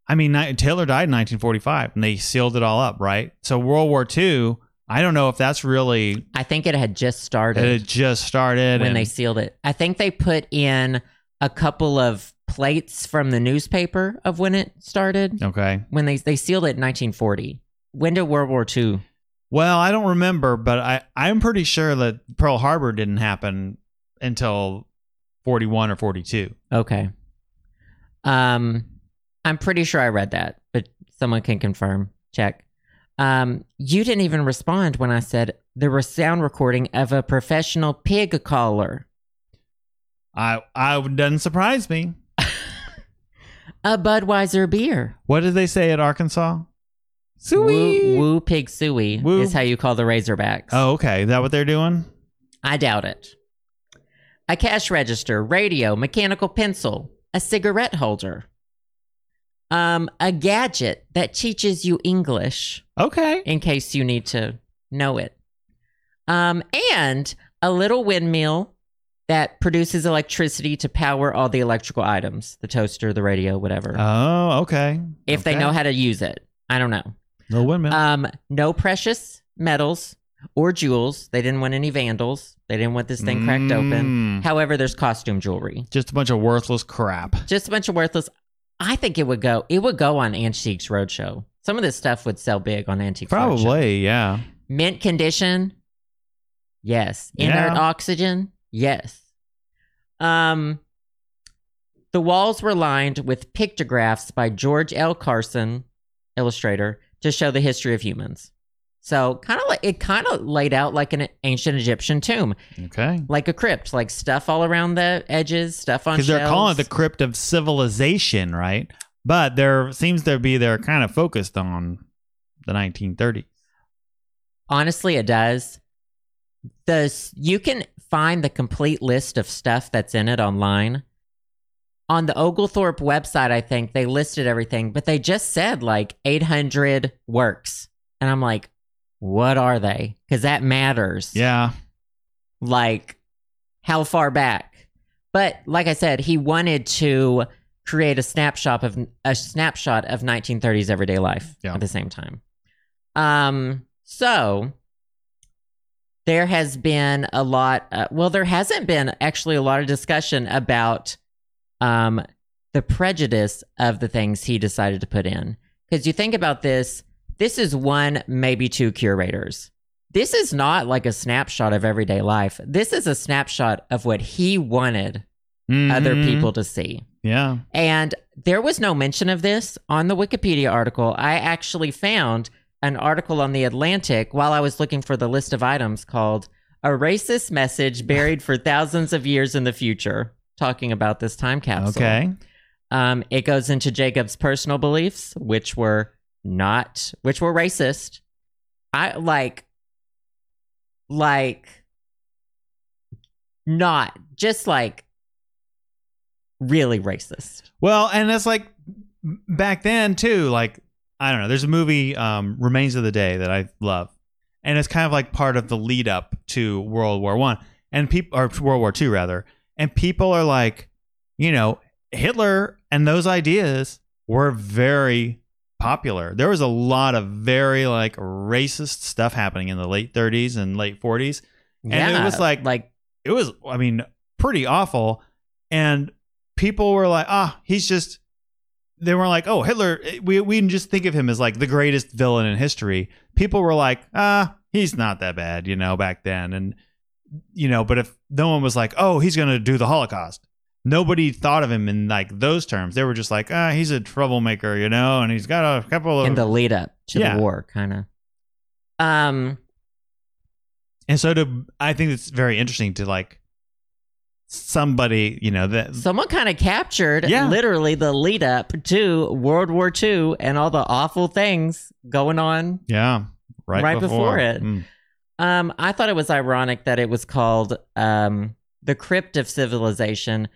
I mean, Taylor died in 1945, and they sealed it all up, right? So World War II, I don't know if that's really I think it had just started it had just started when and- they sealed it. I think they put in a couple of plates from the newspaper of when it started. Okay. When they they sealed it in 1940. When did World War II? Well, I don't remember, but I I'm pretty sure that Pearl Harbor didn't happen until 41 or 42. Okay. Um, I'm pretty sure I read that, but someone can confirm. Check. Um, you didn't even respond when I said there was sound recording of a professional pig caller. I I doesn't surprise me. a Budweiser beer. What did they say at Arkansas? Woo, woo pig sooie Woo. is how you call the Razorbacks. Oh, okay. Is that what they're doing? I doubt it. A cash register, radio, mechanical pencil, a cigarette holder. Um, a gadget that teaches you English. Okay. in case you need to know it. Um, and a little windmill that produces electricity to power all the electrical items the toaster, the radio, whatever. Oh, okay. if they Okay. know how to use it. I don't know. No windmill. Um, no precious metals or jewels. They didn't want any vandals. They didn't want this thing cracked open. Mm. However, there's costume jewelry. Just a bunch of worthless crap. Just a bunch of worthless. I think it would go. It would go on Antiques Roadshow. Some of this stuff would sell big on Antiques Roadshow. Probably, yeah. Mint condition? Yes. Yeah. Inert oxygen? Yes. Um the walls were lined with pictographs by George L. Carson, illustrator, to show the history of humans. So kind of like it kind of laid out like an ancient Egyptian tomb, Okay. like a crypt, like stuff all around the edges, stuff on Because they're calling it the crypt of civilization, right? But there seems to be they're kind of focused on the 1930s. Honestly, it does. The you can find the complete list of stuff that's in it online. On the Oglethorpe website, I think they listed everything, but they just said like 800 works. And I'm like, what are they? Because that matters. Yeah. Like, how far back? But like I said, he wanted to create a snapshot of a snapshot of 1930s everyday life Yeah. at the same time. Um, so there has been a lot. Uh, well, there hasn't been actually a lot of discussion about um the prejudice of the things he decided to put in. Because you think about this, this is one, maybe two curators. This is not like a snapshot of everyday life. This is a snapshot of what he wanted other Mhm. people to see. Yeah. And there was no mention of this on the Wikipedia article. I actually found an article on The Atlantic while I was looking for the list of items called A Racist Message Buried for Thousands of Years in the Future, talking about this time capsule. Okay. Um, it goes into Jacob's personal beliefs, which were not, which were racist. I like, like, not just like really racist. Well, and it's like back then too. Like I don't know. There's a movie, um, Remains of the Day, that I love, and it's kind of like part of the lead up to World War One, and people or World War Two rather, and people are like, you know, Hitler and those ideas were very popular. There was a lot of very like racist stuff happening in the late 30s and late 40s. And it was like- like It was, I mean, pretty awful. And people were like, ah, he's just they were like, "Oh, Hitler." We we just think of him as like the greatest villain in history. People were like, "Ah, he's not that bad," you know, back then. And you know, but if no one was like, "Oh, he's going to do the Holocaust," nobody thought of him in like those terms. They were just like, "Ah, he's a troublemaker," you know, and he's got a couple of in the lead up to Yeah. the war, kind of. Um, And so to I think it's very interesting to like somebody, you know, that someone kind of captured Yeah. literally the lead up to World War II and all the awful things going on. yeah, right, Right before it. Mm. Um, I thought it was ironic that it was called um, the Crypt of Civilization,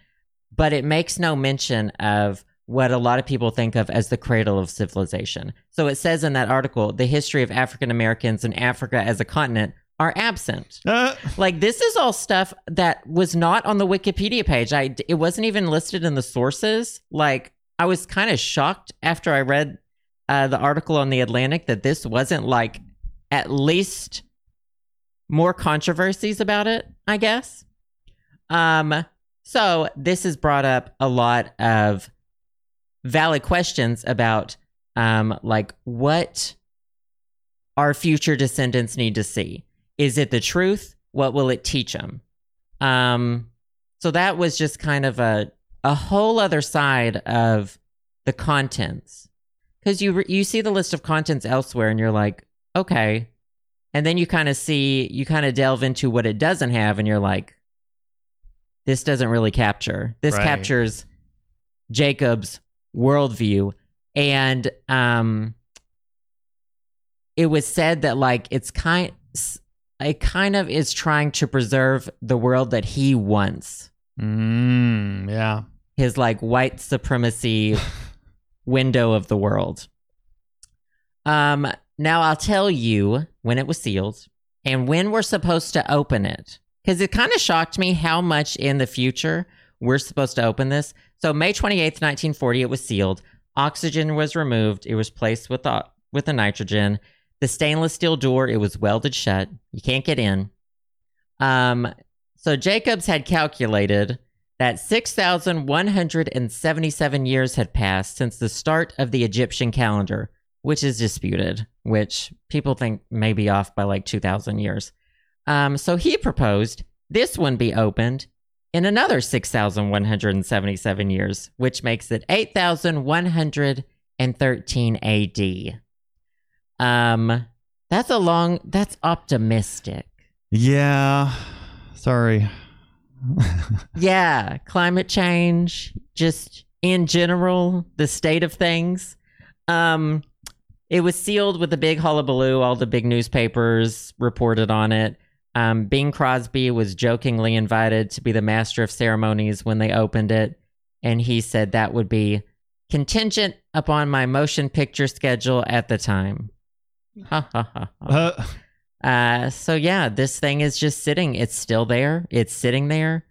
but it makes no mention of what a lot of people think of as the cradle of civilization. So it says in that article, the history of African Americans and Africa as a continent are absent. Uh, Like this is all stuff that was not on the Wikipedia page. I it wasn't even listed in the sources. Like I was kind of shocked after I read uh, the article on the Atlantic that this wasn't like at least more controversies about it. I guess. Um. So this has brought up a lot of valid questions about um like what our future descendants need to see. Is it the truth? What will it teach them? Um, so that was just kind of a a whole other side of the contents, because you re- you see the list of contents elsewhere, and you're like, okay, and then you kind of see you kind of delve into what it doesn't have, and you're like, this doesn't really capture. This Right. captures Jacob's worldview, and um, it was said that like it's kind it kind of is trying to preserve the world that he wants mm, yeah. his like white supremacy window of the world um now i'll tell you when it was sealed and when we're supposed to open it because it kind of shocked me how much in the future we're supposed to open this. So may 28th 1940 it was sealed. Oxygen was removed. It was placed with the with the nitrogen. The stainless steel door it was welded shut. You can't get in. Um so jacobs had calculated that 6,177 years had passed since the start of the Egyptian calendar, which is disputed, which people think may be off by like 2,000 years. Um, so he proposed this one be opened in another 6,177 years, which makes it 8,113 AD. Um, that's a long, that's optimistic. Yeah. Sorry. yeah, climate change, just in general, the state of things. Um, it was sealed with a big hullabaloo. All the big newspapers reported on it. Um, Bing Crosby was jokingly invited to be the master of ceremonies when they opened it, and he said that would be contingent upon my motion picture schedule at the time. Ha ha ha. ha. Uh, Uh, so yeah, this thing is just sitting. It's still there. It's sitting there.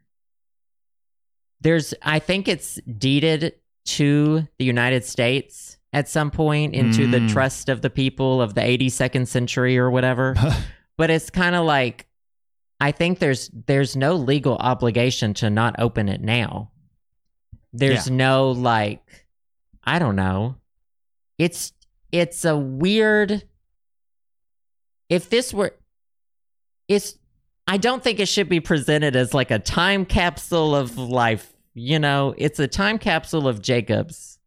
There's, I think it's deeded to the United States at some point into the Mm. trust of the people of the 82nd century or whatever. but it's kind of like, I think there's there's no legal obligation to not open it now. There's no like, I don't know. It's it's a weird if this were it's I don't think it should be presented as like a time capsule of life. You know, it's a time capsule of Jacob's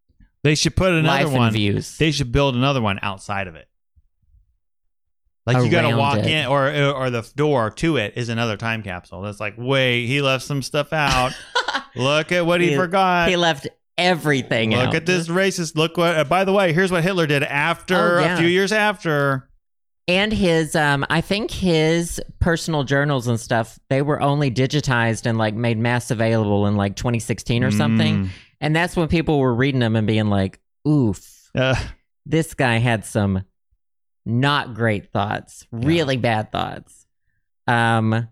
they should put another life one. views. They should build another one outside of it. Like you got to Around walk it. in, or or the door to it is another time capsule. That's like, wait, he left some stuff out. Look at what he, He- forgot. he left everything Look out. at this racist. Look what. Uh, by the way, here's what Hitler did after Oh, yeah. a few years after. and his um I think his personal journals and stuff, they were only digitized and like made mass available in like 2016 or something. Mm. And that's when people were reading them and being like, "Oof, Uh, this guy had some not great thoughts, really bad thoughts. Um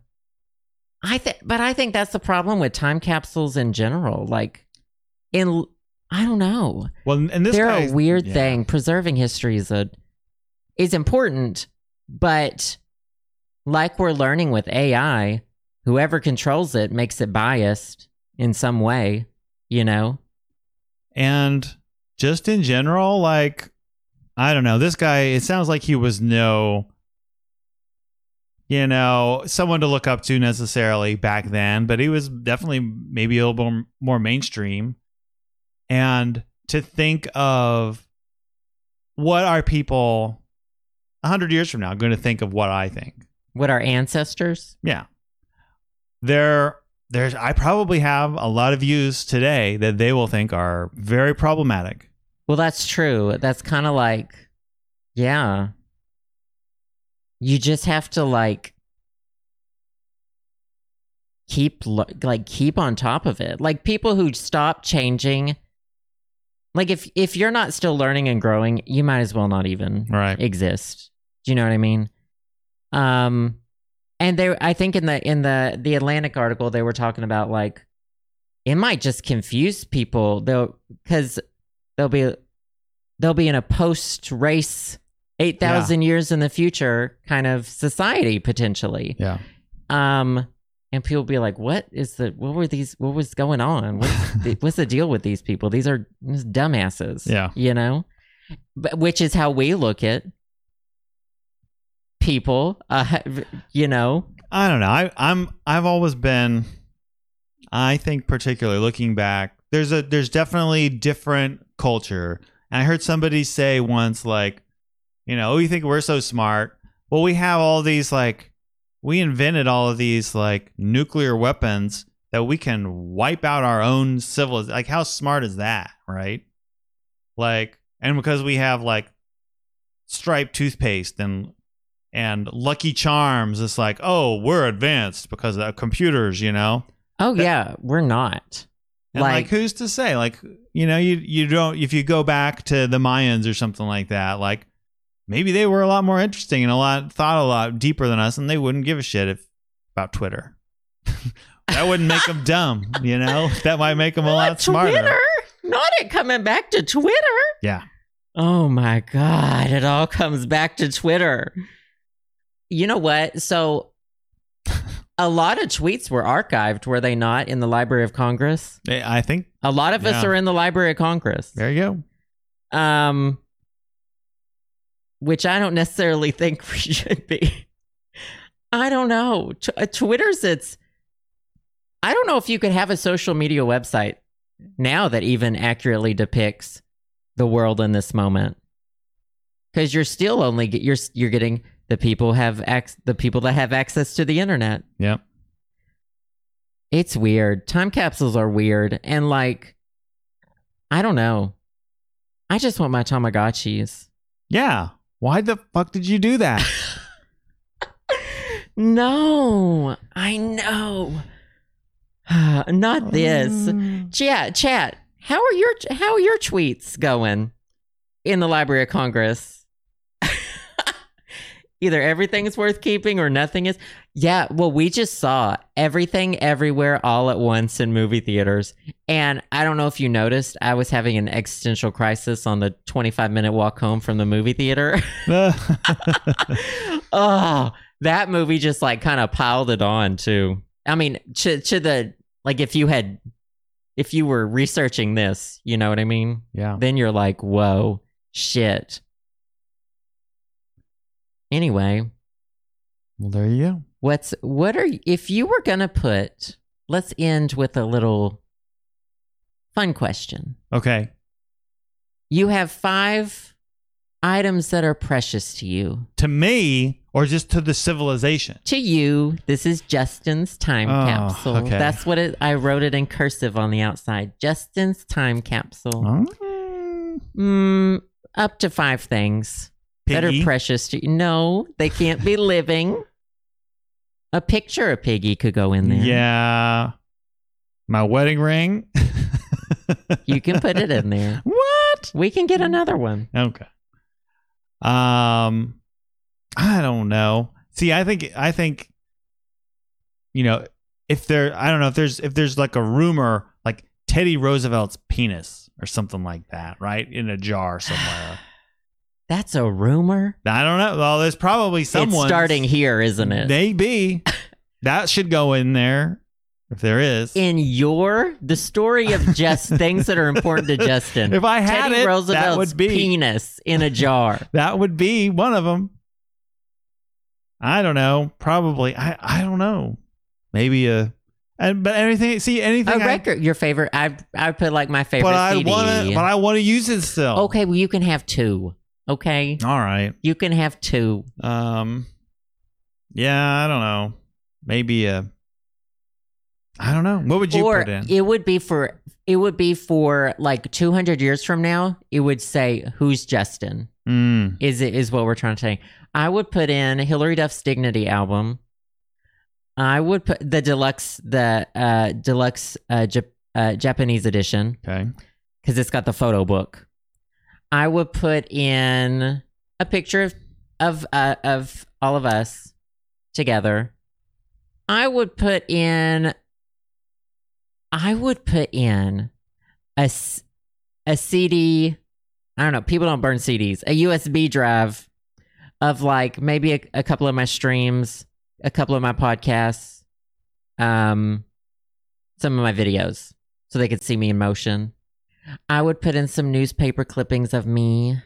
I think but I think that's the problem with time capsules in general. Like in I don't know. well, and this They're guy's- a weird yeah. thing. Preserving history is a is important, but like we're learning with AI, whoever controls it makes it biased in some way, you know? And just in general, like I don't know. This guy, it sounds like he was no, you know, someone to look up to necessarily back then, but he was definitely maybe a little more, more mainstream. And to think of what are people a hundred years from now going to think of what I think? What our ancestors? Yeah. There there's I probably have a lot of views today that they will think are very problematic. Well, that's true. That's kind of like, yeah. You just have to like keep like keep on top of it. Like people who stop changing. Like if if you're not still learning and growing, you might as well not even Right. exist. Do you know what I mean? Um and there I think in the in the the Atlantic article they were talking about like it might just confuse people though cuz they'll be they'll be in a post race 8000 years in the future kind of society potentially. Yeah. Um and people be like, "What is the? What were these? What was going on? What's the, what's the deal with these people? These are dumbasses." Yeah. you know, but, which is how we look at people. Uh, you know, I don't know. I, I'm I've always been I think particularly looking back, there's a there's definitely different culture. And I heard somebody say once like, you know, oh, you think we're so smart. Well, we have all these like we invented all of these like nuclear weapons that we can wipe out our own civilization. Like how smart is that, right? Like and because we have like striped toothpaste and and Lucky Charms. It's like, oh, we're advanced because of computers, you know. oh That- yeah, we're not. And like, Like- who's to say? Like, you know, you you don't if you go back to the Mayans or something like that, like maybe they were a lot more interesting and a lot thought a lot deeper than us, and they wouldn't give a shit if about Twitter. that wouldn't make them dumb, you know. That might make them a lot smarter. Twitter, not it coming back to Twitter. Yeah, Oh my god, it all comes back to Twitter. You know what? So a lot of tweets were archived, were they not, in the Library of Congress? I think A lot of us are in the Library of Congress. there you go. Um which I don't necessarily think we should be. I don't know. T- uh, Twitter's it's I don't know if you could have a social media website now that even accurately depicts the world in this moment. Cuz you're still only get, you're you're getting the people have ac- the people that have access to the internet. Yep. It's weird. Time capsules are weird and like I don't know. I just want my Tamagotchis. Yeah. Why the fuck did you do that? No, I know. Not this. Mm. Chat, chat. How are your how are your tweets going in the Library of Congress? Either everything is worth keeping or nothing is. Yeah, well, we just saw everything everywhere all at once in movie theaters. And I don't know if you noticed, I was having an existential crisis on the 25 minute walk home from the movie theater. oh, that movie just like kind of piled it on too. I mean, to to the like if you had if you were researching this, you know what I mean? yeah. Then you're like, "Whoa, shit." Anyway, Well, there you go. what's what are if you were going to put let's end with a little fun question. Okay. You have 5 items that are precious to you. To me, or just to the civilization. to you, this is Justin's time Oh, capsule. okay. That's what it, I wrote it in cursive on the outside. Justin's time capsule. Mm, Mm, up to five things that are precious to you. No, they can't be living. A picture of Piggy could go in there. Yeah. My wedding ring. You can put it in there. What? We can get another one. Okay. Um I don't know. See, I think I think you know, if there I don't know if there's if there's like a rumor like Teddy Roosevelt's penis or something like that, right? In a jar somewhere. That's a rumor. I don't know. Well, there's probably someone It's starting here, isn't it? Maybe. that should go in there. If there is. in your the story of just things that are important to Justin. if I had Teddy it, Roosevelt's that would be penis in a jar. that would be one of them. I don't know. Probably. I I don't know. Maybe a and but anything see a anything I, record, your favorite. I I put like my favorite but I want to but I want to use it still. okay, well you can have two. Okay, All right. you can have two. Um Yeah, I don't know. Maybe a I don't know. What would you or put in? it would be for it would be for like 200 years from now. It would say who's Justin. Mm. Is it is what we're trying to say. I would put in Hilary Duff's Dignity album. I would put the deluxe the uh deluxe uh, Jap- uh Japanese edition Okay. because it's got the photo book. I would put in a picture of of uh, of all of us together. I would put in. I would put in a a CD. I don't know. People don't burn CDs. A USB drive of like maybe a, a couple of my streams, a couple of my podcasts, um, some of my videos, so they could see me in motion. I would put in some newspaper clippings of me.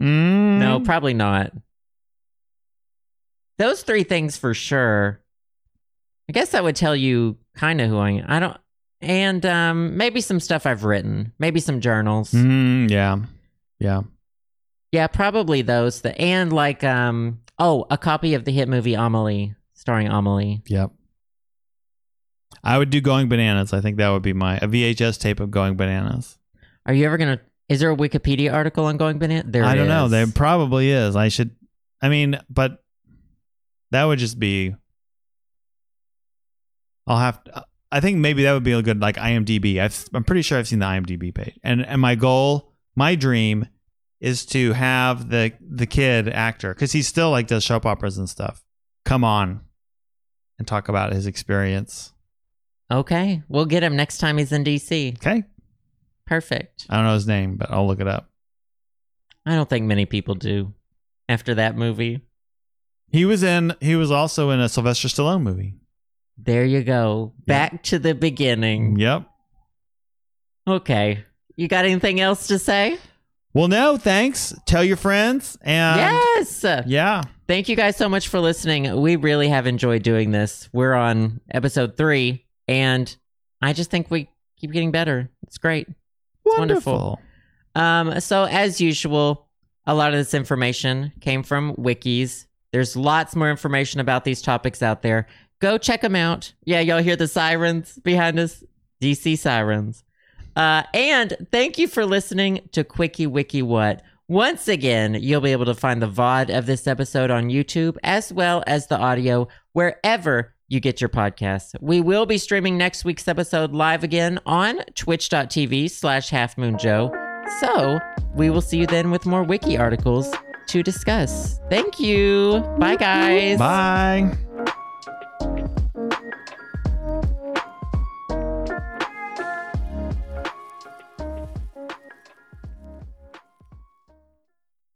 Mm. No, probably not. Those three things for sure. I guess that would tell you kind of who I am. I don't, and um, maybe some stuff I've written, maybe some journals. Mm, yeah. Yeah. Yeah, probably those. The and like um, oh, a copy of the hit movie Amelie, starring Amelie. Yep. I would do Going Bananas. I think that would be my a VHS tape of Going Bananas. Are you ever gonna? Is there a Wikipedia article on Going Banana? There I don't know. There probably is. I should. I mean, but that would just be. I'll have. To, I think maybe that would be a good like IMDb. I've, I'm pretty sure I've seen the IMDb page, and and my goal, my dream, is to have the the kid actor because he still like does soap operas and stuff. Come on, and talk about his experience. Okay, we'll get him next time he's in DC. Okay, Perfect. I don't know his name, but I'll look it up. I don't think many people do. After that movie, He was in. He was also in a Sylvester Stallone movie. there you go. Back to the beginning. Yep. Okay. You got anything else to say? Well, no, thanks. Tell your friends. And yes. yeah. Thank you guys so much for listening. We really have enjoyed doing this. We're on episode three, and I just think we keep getting better. It's great. it's wonderful. Um, so as usual, a lot of this information came from wikis. There's lots more information about these topics out there. Go check them out. Yeah, y'all hear the sirens behind us? DC sirens. Uh, and thank you for listening to Quickie Wiki What. Once again, you'll be able to find the VOD of this episode on YouTube as well as the audio wherever you get your podcasts. We will be streaming next week's episode live again on twitch.tv slash halfmoonjoe. So we will see you then with more wiki articles to discuss. Thank you. Bye, guys. Bye.